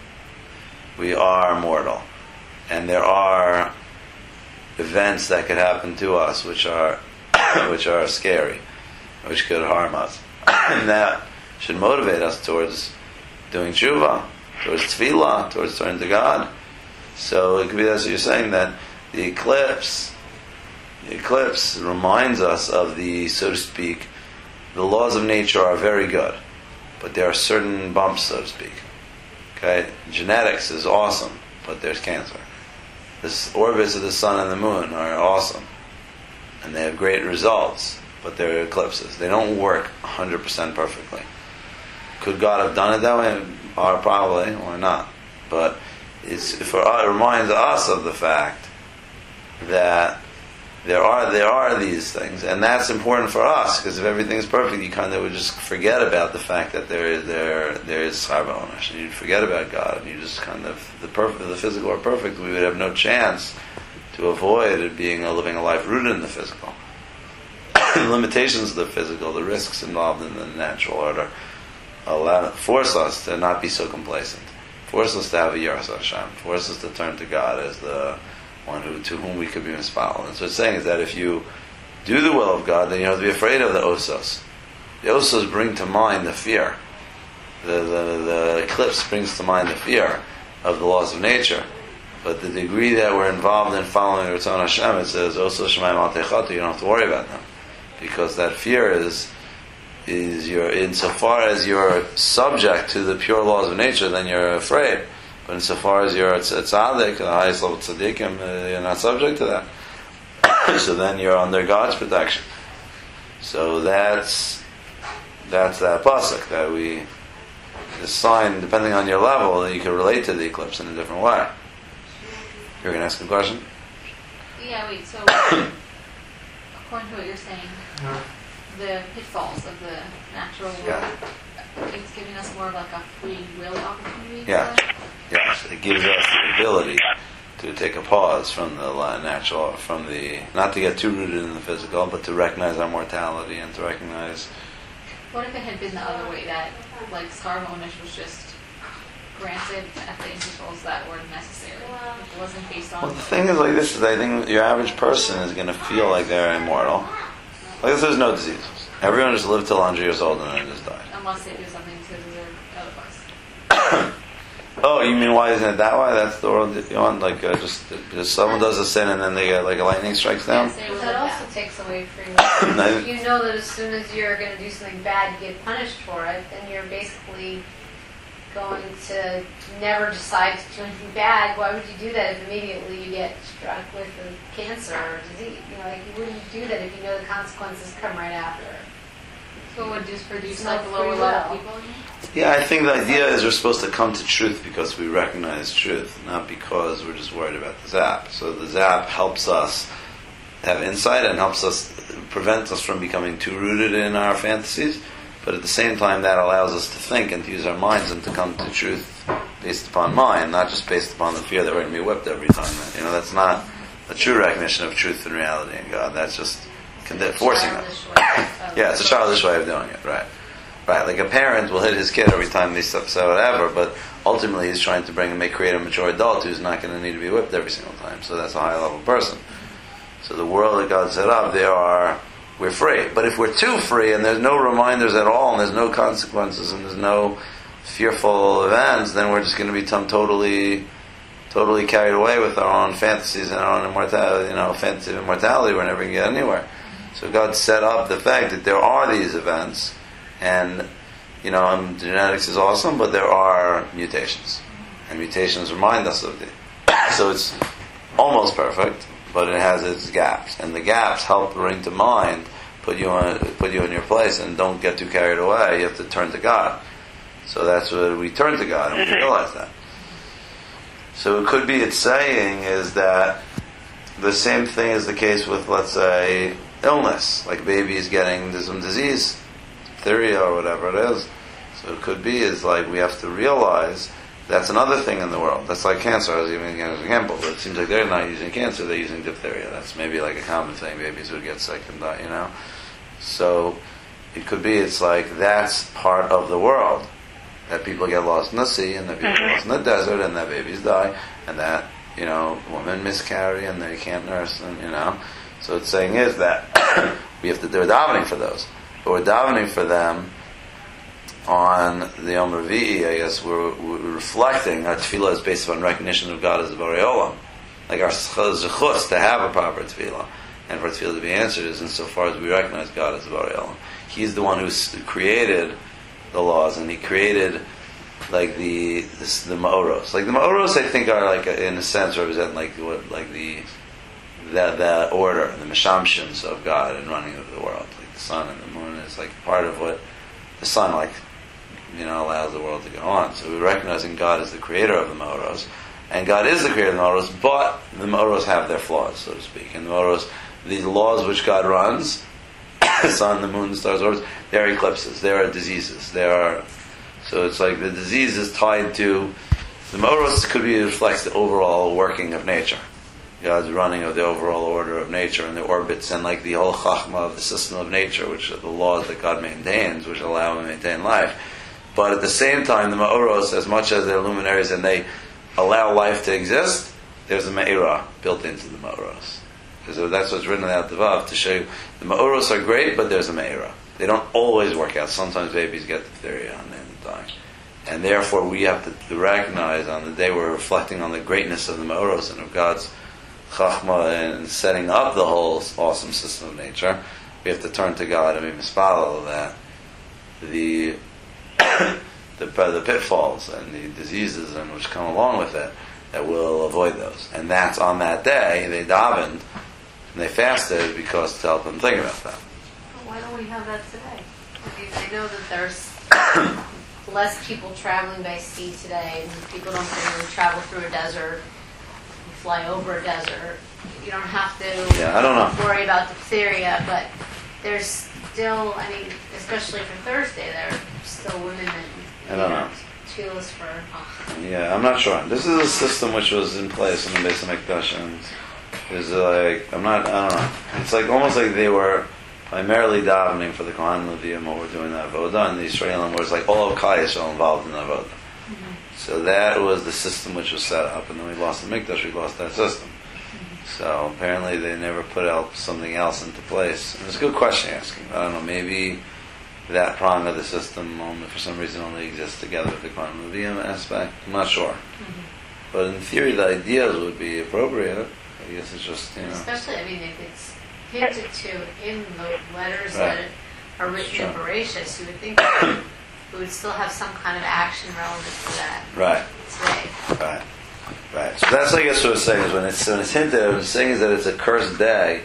[SPEAKER 1] we are mortal, and there are events that could happen to us which are which are scary, which could harm us, and that should motivate us towards doing tshuva, towards tefillah, towards turning to God. So it could be what you're saying that the eclipse, the eclipse reminds us of the, so to speak, the laws of nature are very good, but there are certain bumps, so to speak. Okay, genetics is awesome, but there's cancer. The orbits of the sun and the moon are awesome, and they have great results, but they're eclipses. They don't work 100% perfectly. Could God have done it that way? Or probably, or not. But it's for uh, it reminds us of the fact that there are there are these things, and that's important for us because if everything's perfect, you kind of would just forget about the fact that there is there there is schar v'onesh, and you'd forget about God, and you just kind of the perfect the physical are perfect. We would have no chance to avoid it being a living a life rooted in the physical. the limitations of the physical, the risks involved in the natural order allow, force us to not be so complacent. Force us to have a Yiras Hashem. Force us to turn to God as the one who, to whom we could be inspired. And so it's saying is that if you do the will of God, then you have to be afraid of the osos. The osos bring to mind the fear. The, the, the eclipse brings to mind the fear of the laws of nature. But the degree that we're involved in following Ratzon Hashem, it says, Osos Shemayim Al you don't have to worry about them. Because that fear is is you're insofar as you're subject to the pure laws of nature, then you're afraid. But insofar as you're a tzaddik, the highest level tzaddikim, uh, you're not subject to that. so then you're under God's protection. So that's that's that pasuk that we the sign, depending on your level, that you can relate to the eclipse in a different way. You're going to ask a question.
[SPEAKER 2] Yeah, wait, so according to what you're saying, the pitfalls of the natural world,
[SPEAKER 1] Yeah.
[SPEAKER 2] it's giving us more of like a free will opportunity.
[SPEAKER 1] Yeah. Yes, it gives us the ability to take a pause from the natural, from the not to get too rooted in the physical, but to recognize our mortality and to recognize.
[SPEAKER 2] What if it had been the other way, that like schar v'onesh was just granted at the intervals that were necessary? It wasn't based on.
[SPEAKER 1] Well, the thing is like this: is I think your average person is going to feel like they're immortal. Like there's no diseases. Everyone just lived till 100 years old and then just died.
[SPEAKER 2] Unless they do something to deserve otherwise.
[SPEAKER 1] Oh, you mean why isn't it that way? That's the world that you want. Like uh, just just someone does a sin and then they get like a lightning strikes down.
[SPEAKER 2] Say it
[SPEAKER 6] But
[SPEAKER 2] was
[SPEAKER 6] that also
[SPEAKER 2] that.
[SPEAKER 6] takes away free will. You know that as soon as you're going to do something bad, you get punished for it, then you're basically going to never decide to do anything bad. Why would you do that if immediately you get struck with a cancer or disease? You know, like you wouldn't do that if you know the consequences come right after.
[SPEAKER 2] So it would just produce
[SPEAKER 6] It's
[SPEAKER 2] like
[SPEAKER 6] not
[SPEAKER 2] lower
[SPEAKER 6] free
[SPEAKER 2] level
[SPEAKER 6] will.
[SPEAKER 2] people. you mean?
[SPEAKER 1] Yeah, I think the idea is we're supposed to come to truth because we recognize truth, not because we're just worried about the zap. So the zap helps us have insight and helps us prevent us from becoming too rooted in our fantasies. But at the same time, that allows us to think and to use our minds and to come to truth based upon mind, not just based upon the fear that we're going to be whipped every time. You know, that's not a true recognition of truth and reality in God. That's just con- forcing us.
[SPEAKER 2] Childish way of-
[SPEAKER 1] Yeah, it's a childish way of doing it, right? Right, like a parent will hit his kid every time they step say whatever, but ultimately he's trying to bring and make create a mature adult who's not going to need to be whipped every single time. So that's a high level person. So the world that God set up, there are we're free. But if we're too free and there's no reminders at all and there's no consequences and there's no fearful events, then we're just going to become totally, totally carried away with our own fantasies and our own immortality, you know, fantasy of immortality. We're never going to get anywhere. So God set up the fact that there are these events, and you know, genetics is awesome, but there are mutations, and mutations remind us of the. so it's almost perfect, but it has its gaps, and the gaps help bring to mind, put you on, put you in your place, and don't get too carried away. You have to turn to God. So that's what we turn to God, and we realize that. So it could be it's saying is that the same thing is the case with, let's say, illness, like babies getting some disease, diphtheria or whatever it is. So it could be is like we have to realize that's another thing in the world. That's like cancer. I was giving an example, it seems like they're not using cancer; they're using diphtheria. That's maybe like a common thing. Babies would get sick and die, you know. So it could be it's like that's part of the world that people get lost in the sea and that people get lost in the desert and that babies die and that you know women miscarry and they can't nurse and you know. So it's saying is that we have to do davening for those, but we're davening for them on the Yom Revi'i, I guess we're, we're reflecting our tefillah is based on recognition of God as a Borei Olam. Like our zechus to have a proper tefillah and for tefillah to be answered is insofar as we recognize God as a Borei Olam. He's the one who created the laws and he created like the this, the ma'oros. Like the ma'oros, I think are like in a sense represent like what like the the, the order, the mishamshins of God and running of the world. Like the sun and the moon is like part of what the sun like you know, allows the world to go on. So we're recognizing God as the creator of the Ma'oros, and God is the creator of the Ma'oros, but the Ma'oros have their flaws, so to speak. And the Ma'oros, the laws which God runs, the sun, the moon, the stars, orbs, there are eclipses, there are diseases, there are. So it's like the disease is tied to the Ma'oros could be reflects the overall working of nature. God's running of the overall order of nature and the orbits and like the whole chachma of the system of nature, which are the laws that God maintains, which allow him to maintain life. But at the same time, the Ma'oros, as much as they're luminaries and they allow life to exist, there's a Me'ira built into the Ma'oros. So that's what's written out the Vav to show you the Ma'oros are great, but there's a Me'ira. They don't always work out. Sometimes babies get diphtheria and then die. And therefore, we have to, recognize on the day we're reflecting on the greatness of the Ma'oros and of God's Chachma and setting up the whole awesome system of nature, we have to turn to God and be mispalel that the the, the pitfalls and the diseases and which come along with it, that we'll avoid those. And that's on that day they davened and they fasted because to help them think about that.
[SPEAKER 2] Why don't we have that today? Because they know that there's less people traveling by sea today, and people don't really travel through a desert, fly over a desert. You don't have to
[SPEAKER 1] Yeah, I don't know.
[SPEAKER 2] worry about diphtheria, but there's still, I mean, especially for Thursday, there women that
[SPEAKER 1] I don't know.
[SPEAKER 2] tefillahs for. Oh.
[SPEAKER 1] Yeah, I'm not sure. This is a system which was in place in the Beis HaMikdash, and is like I'm not. I don't know. It's like almost like they were primarily davening for the Kohanim Levium what we're doing that avoda, and the Israelim was like all of Kayash are involved in the avoda. Mm-hmm. So that was the system which was set up, and then we lost the Mikdash. We lost that system. Mm-hmm. So apparently they never put out something else into place. And it's a good question asking. I don't know. Maybe that prong of the system only for some reason only exists together with the Kohanim Levium aspect. I'm not sure. Mm-hmm. But in theory, the ideas would be appropriate. I guess it's just you know.
[SPEAKER 2] Especially, I mean, if it's hinted to in the letters
[SPEAKER 1] Right.
[SPEAKER 2] that are written in
[SPEAKER 1] Sure.
[SPEAKER 2] You would think we would still have some kind of action relevant to that
[SPEAKER 1] Right.
[SPEAKER 2] today.
[SPEAKER 1] Right. Right. So that's I guess what it's saying is when it's when it's hinted, what it's saying is that it's a cursed day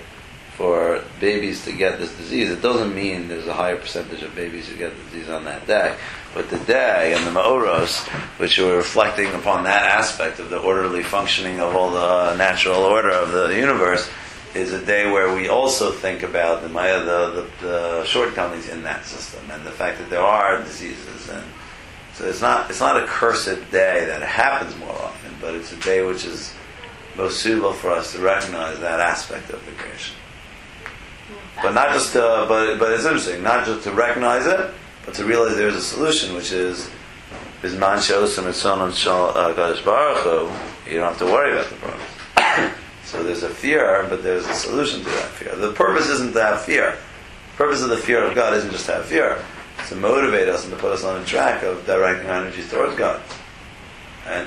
[SPEAKER 1] for babies to get this disease. It doesn't mean there's a higher percentage of babies who get the disease on that day. But the day and the Ma'oros, which are reflecting upon that aspect of the orderly functioning of all the natural order of the universe, is a day where we also think about the Maya, the, the, the shortcomings in that system and the fact that there are diseases and so it's not it's not a cursed day that happens more often, but it's a day which is most suitable for us to recognize that aspect of the creation. But not just to, but but it's interesting, not just to recognize it, but to realize there's a solution, which is Bisman she'osim etzonon shel uh, Kadosh Baruch Hu, you don't have to worry about the problem. so there's a fear, but there's a solution to that fear. The purpose isn't to have fear. The purpose of the fear of God isn't just to have fear. It's to motivate us and to put us on a track of directing our energies towards God. And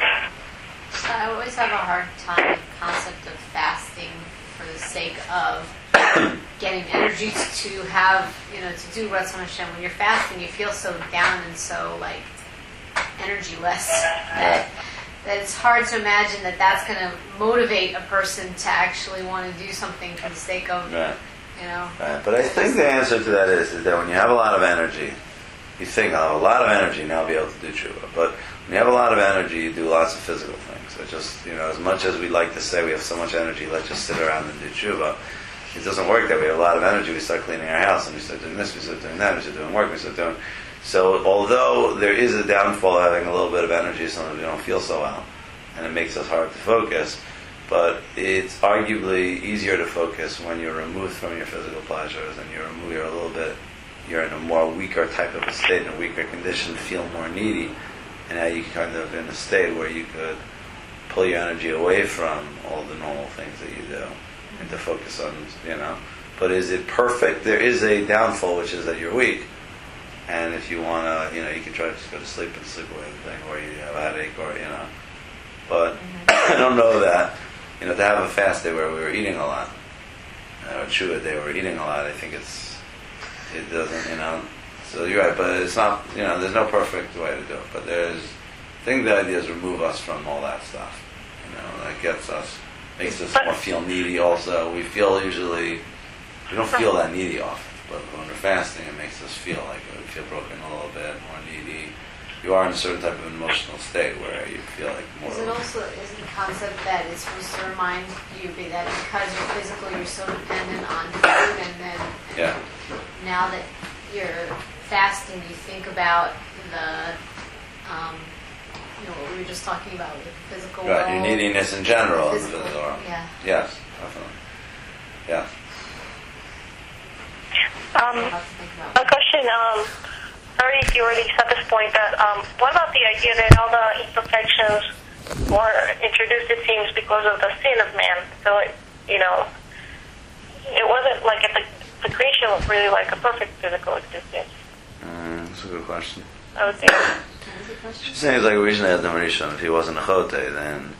[SPEAKER 2] I always have a hard time with the concept of fasting for the sake of getting energy to have, you know, to do Ratzon Hashem. When you're fasting, you feel so down and so, like, energyless that, that it's hard to imagine that that's going to motivate a person to actually want to do something for the sake of,
[SPEAKER 1] right.
[SPEAKER 2] you know.
[SPEAKER 1] Right, but I think the answer to that is, is that when you have a lot of energy, you think I'll have a lot of energy now I'll be able to do tshuva. But when you have a lot of energy, you do lots of physical things. So just you know, as much as we like to say we have so much energy, let's just sit around and do tshuva. It doesn't work that. We have a lot of energy. We start cleaning our house and we start doing this. We start doing that. We start doing work. We start doing. So although there is a downfall of having a little bit of energy, sometimes we don't feel so well, and it makes us hard to focus but it's arguably easier to focus when you're removed from your physical pleasures and you're removed, you're a little bit, you're in a more weaker type of a state, in a weaker condition, feel more needy, and now you kind of in a state where you could pull your energy away from all the normal things that you do and to focus on, you know. But is it perfect? There is a downfall, which is that you're weak. And if you want to, you know, you can try to just go to sleep and sleep away the thing, or you have a headache, or, you know. But I don't know that you know, to have a fast day where we were eating a lot, uh, or Chua day where we're eating a lot, I think it's, it doesn't, you know, so you're right, but it's not, you know, there's no perfect way to do it, but there's, I think the idea is remove us from all that stuff, you know, that gets us, makes us more feel needy also, we feel usually, we don't feel that needy often, but when we're fasting, it makes us feel like we feel broken a little bit, more needy, you are in a certain type of emotional state where you feel like more.
[SPEAKER 2] Is it also is the concept that it's supposed to remind you that because you're physical, you're so dependent on food, and then
[SPEAKER 1] yeah.
[SPEAKER 2] now that you're fasting, you think about the, um, you know, what we were just talking about with the physical
[SPEAKER 1] Right,
[SPEAKER 2] world.
[SPEAKER 1] your neediness in general in the
[SPEAKER 2] Physical,
[SPEAKER 1] physical world.
[SPEAKER 2] yeah.
[SPEAKER 1] Yes, definitely. Yeah.
[SPEAKER 4] Um,
[SPEAKER 2] I'll have to think about
[SPEAKER 4] a question, um, sorry if you already said this point, but um, what about the idea that all the imperfections were introduced, it seems, because of the sin of man? So, it, you know, it wasn't like at the, the creation was really like a perfect physical existence.
[SPEAKER 1] Mm, that's a good question.
[SPEAKER 4] I would think.
[SPEAKER 1] She's saying it's like originally Adam Rishon, if he wasn't a Chote, then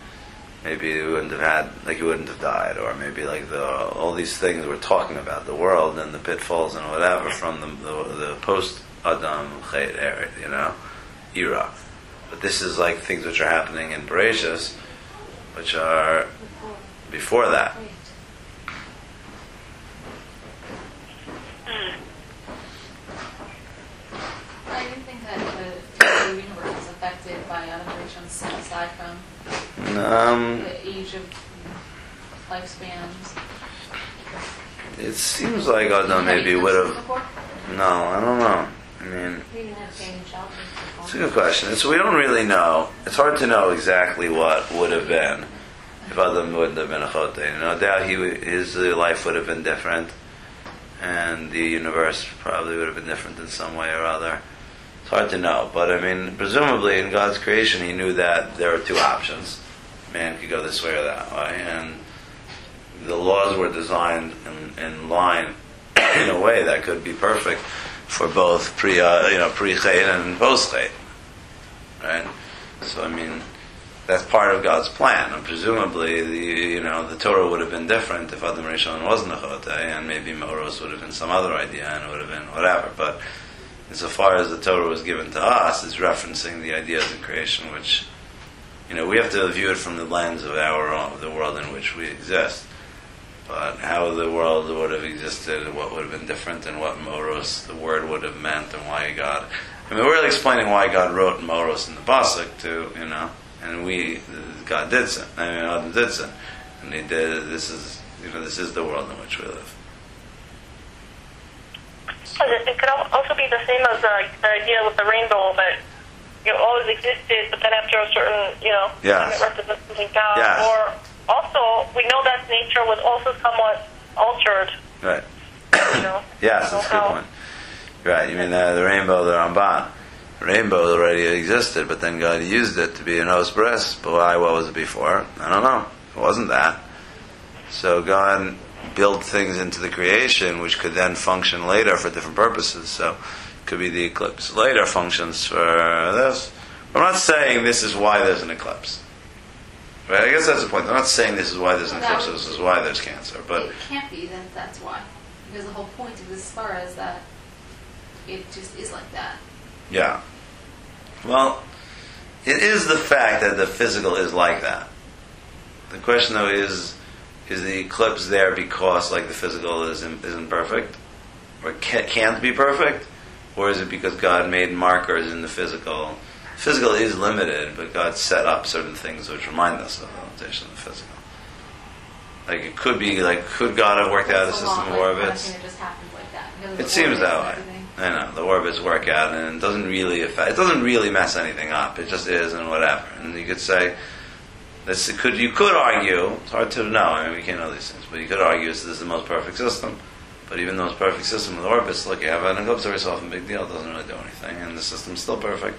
[SPEAKER 1] maybe he wouldn't have had, like he wouldn't have died, or maybe like the all these things we're talking about, the world and the pitfalls and whatever from the the, the post Adam Chet era, you know, era. But this is like things which are happening in Bereshis, which are before that. Hmm.
[SPEAKER 7] I didn't think that the physical universe is affected by aberrations sin aside from
[SPEAKER 1] Um,
[SPEAKER 7] the age of lifespans.
[SPEAKER 1] it seems like Adam maybe would have. No, I don't know. I mean.
[SPEAKER 2] We didn't have family shelters.
[SPEAKER 1] It's a good question. So we don't really know. It's hard to know exactly what would have been if Adam wouldn't have been a chote. No doubt he would- his uh, life would have been different, and the universe probably would have been different in some way or other. It's hard to know, but I mean, presumably in God's creation, He knew that there were two options: man could go this way or that way, and the laws were designed in, in line in a way that could be perfect for both pre, uh, you know, pre and post right? So I mean, that's part of God's plan, and presumably, the you know, the Torah would have been different if Adam Rishon wasn't a Chote, and maybe Moros would have been some other idea, and it would have been whatever. But insofar as the Torah was given to us, it's referencing the ideas of creation, which you know we have to view it from the lens of our the world in which we exist. But how the world would have existed, and what would have been different, and what Moros the word would have meant, and why God. I mean, we're really explaining why God wrote Moros in the Pasuk to, you know, and we, God did sin. I mean, Adam did sin, and He did. This is, you know, this is the world in which we live.
[SPEAKER 4] It could also be the same as uh, the idea with the rainbow that you know, always existed, but then after a certain, you know,
[SPEAKER 1] Yes.
[SPEAKER 4] time it represents something down.
[SPEAKER 1] Yes.
[SPEAKER 4] Or also, we know that nature was also somewhat altered,
[SPEAKER 1] Right.
[SPEAKER 4] you know.
[SPEAKER 1] Yes, that's a good point. Right. You mean the, the rainbow, the Ramban. rainbow already existed, but then God used it to be an os bris. But why? What was it before? I don't know. It wasn't that. So God built things into the creation, which could then function later for different purposes. So it could be the eclipse later functions for this. I'm not saying this is why there's an eclipse. Right? I guess that's the point. I'm not saying this is why there's an
[SPEAKER 7] Well, that
[SPEAKER 1] eclipse. This is why there's cancer. But
[SPEAKER 7] it can't be, then that's why. Because the whole point of this spara is that it just is like that.
[SPEAKER 1] Yeah. Well, it is the fact that the physical is like that. The question, though, is is the eclipse there because, like, the physical is im- isn't perfect, or ca- can't be perfect, or is it because God made markers in the physical? Physical is limited, but God set up certain things which remind us of the limitation of the physical. Like it could be like, could God have worked out a system of orbits?
[SPEAKER 7] nothing, It just happens like that. because of
[SPEAKER 1] It seems that way. I know the orbits work out, and it doesn't really affect. It doesn't really mess anything up. It just is, and whatever. And you could say, this could you could argue. It's hard to know. I mean, we can't know these things, but you could argue this is the most perfect system. But even the most perfect system with orbits, look, you have an eclipse so often, big deal. It doesn't really do anything, and the system's still perfect.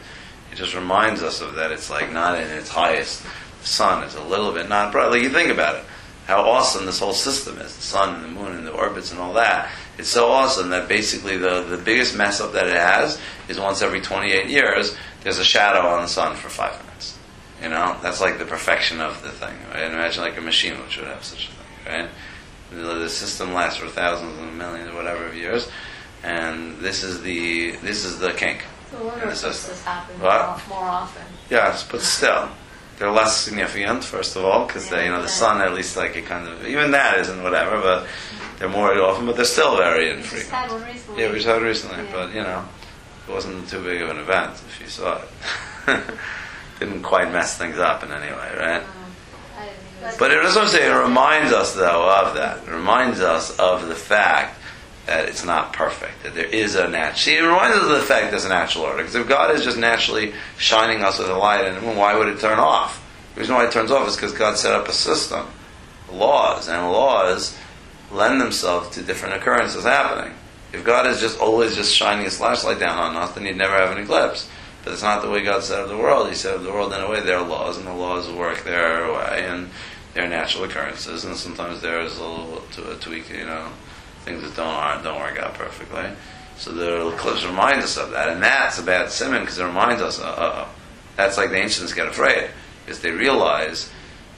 [SPEAKER 1] It just reminds us of that. It's like not in its highest. The sun is a little bit not bright. Like you think about it, how awesome this whole system is. The sun and the moon and the orbits and all that. It's so awesome that basically the, the biggest mess up that it has is once every 28 years, there's a shadow on the sun for five minutes. You know, that's like the perfection of the thing. Right? Imagine like a machine which would have such a thing. Right? The, system lasts for thousands and millions or whatever of years, and this is the this is the kink.
[SPEAKER 6] No wonder
[SPEAKER 1] in the
[SPEAKER 6] eclipses
[SPEAKER 1] system.
[SPEAKER 6] happen
[SPEAKER 1] What?
[SPEAKER 6] more, often.
[SPEAKER 1] Yes, but still, they're less significant. First of all, because they, you know, the sun at least like it kind of even that isn't whatever, but they're more often, but they're still very
[SPEAKER 6] We just
[SPEAKER 1] infrequent.
[SPEAKER 6] had one recently.
[SPEAKER 1] Yeah, we saw it recently,
[SPEAKER 6] Yeah.
[SPEAKER 1] but you know, it wasn't too big of an event if you saw it. Didn't quite mess things up in any way, right?
[SPEAKER 6] Uh, Even-
[SPEAKER 1] But it, what I'm. It reminds us, though, of that. It reminds us of the fact that it's not perfect. That there is a natural. See, it reminds us of the fact there's a natural order. Because if God is just naturally shining us with a light, and why would it turn off? The reason why it turns off is because God set up a system, laws, and laws lend themselves to different occurrences happening. If God is just always just shining his flashlight down on us, then he'd never have an eclipse. But it's not the way God set up the world. He set up the world in a way. There are laws, and the laws work their way, and they're natural occurrences, and sometimes there is a little to a tweak, you know, things that don't don't work out perfectly. So the eclipse reminds us of that, and that's a bad simon because it reminds us. Uh oh, that's like the ancients get afraid because they realize,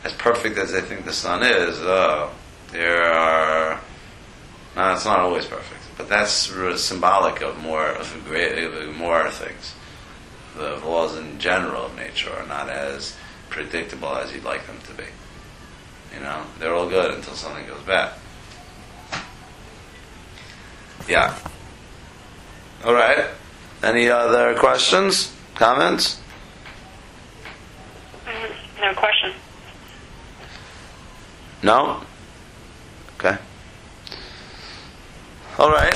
[SPEAKER 1] as perfect as they think the sun is, oh, there are. No, it's not always perfect, but that's symbolic of more of great, more things. The laws in general of nature are not as predictable as you'd like them to be. You know, they're all good until something goes bad. Yeah. All right. Any other questions, comments?
[SPEAKER 4] No question.
[SPEAKER 1] No. Okay. All right.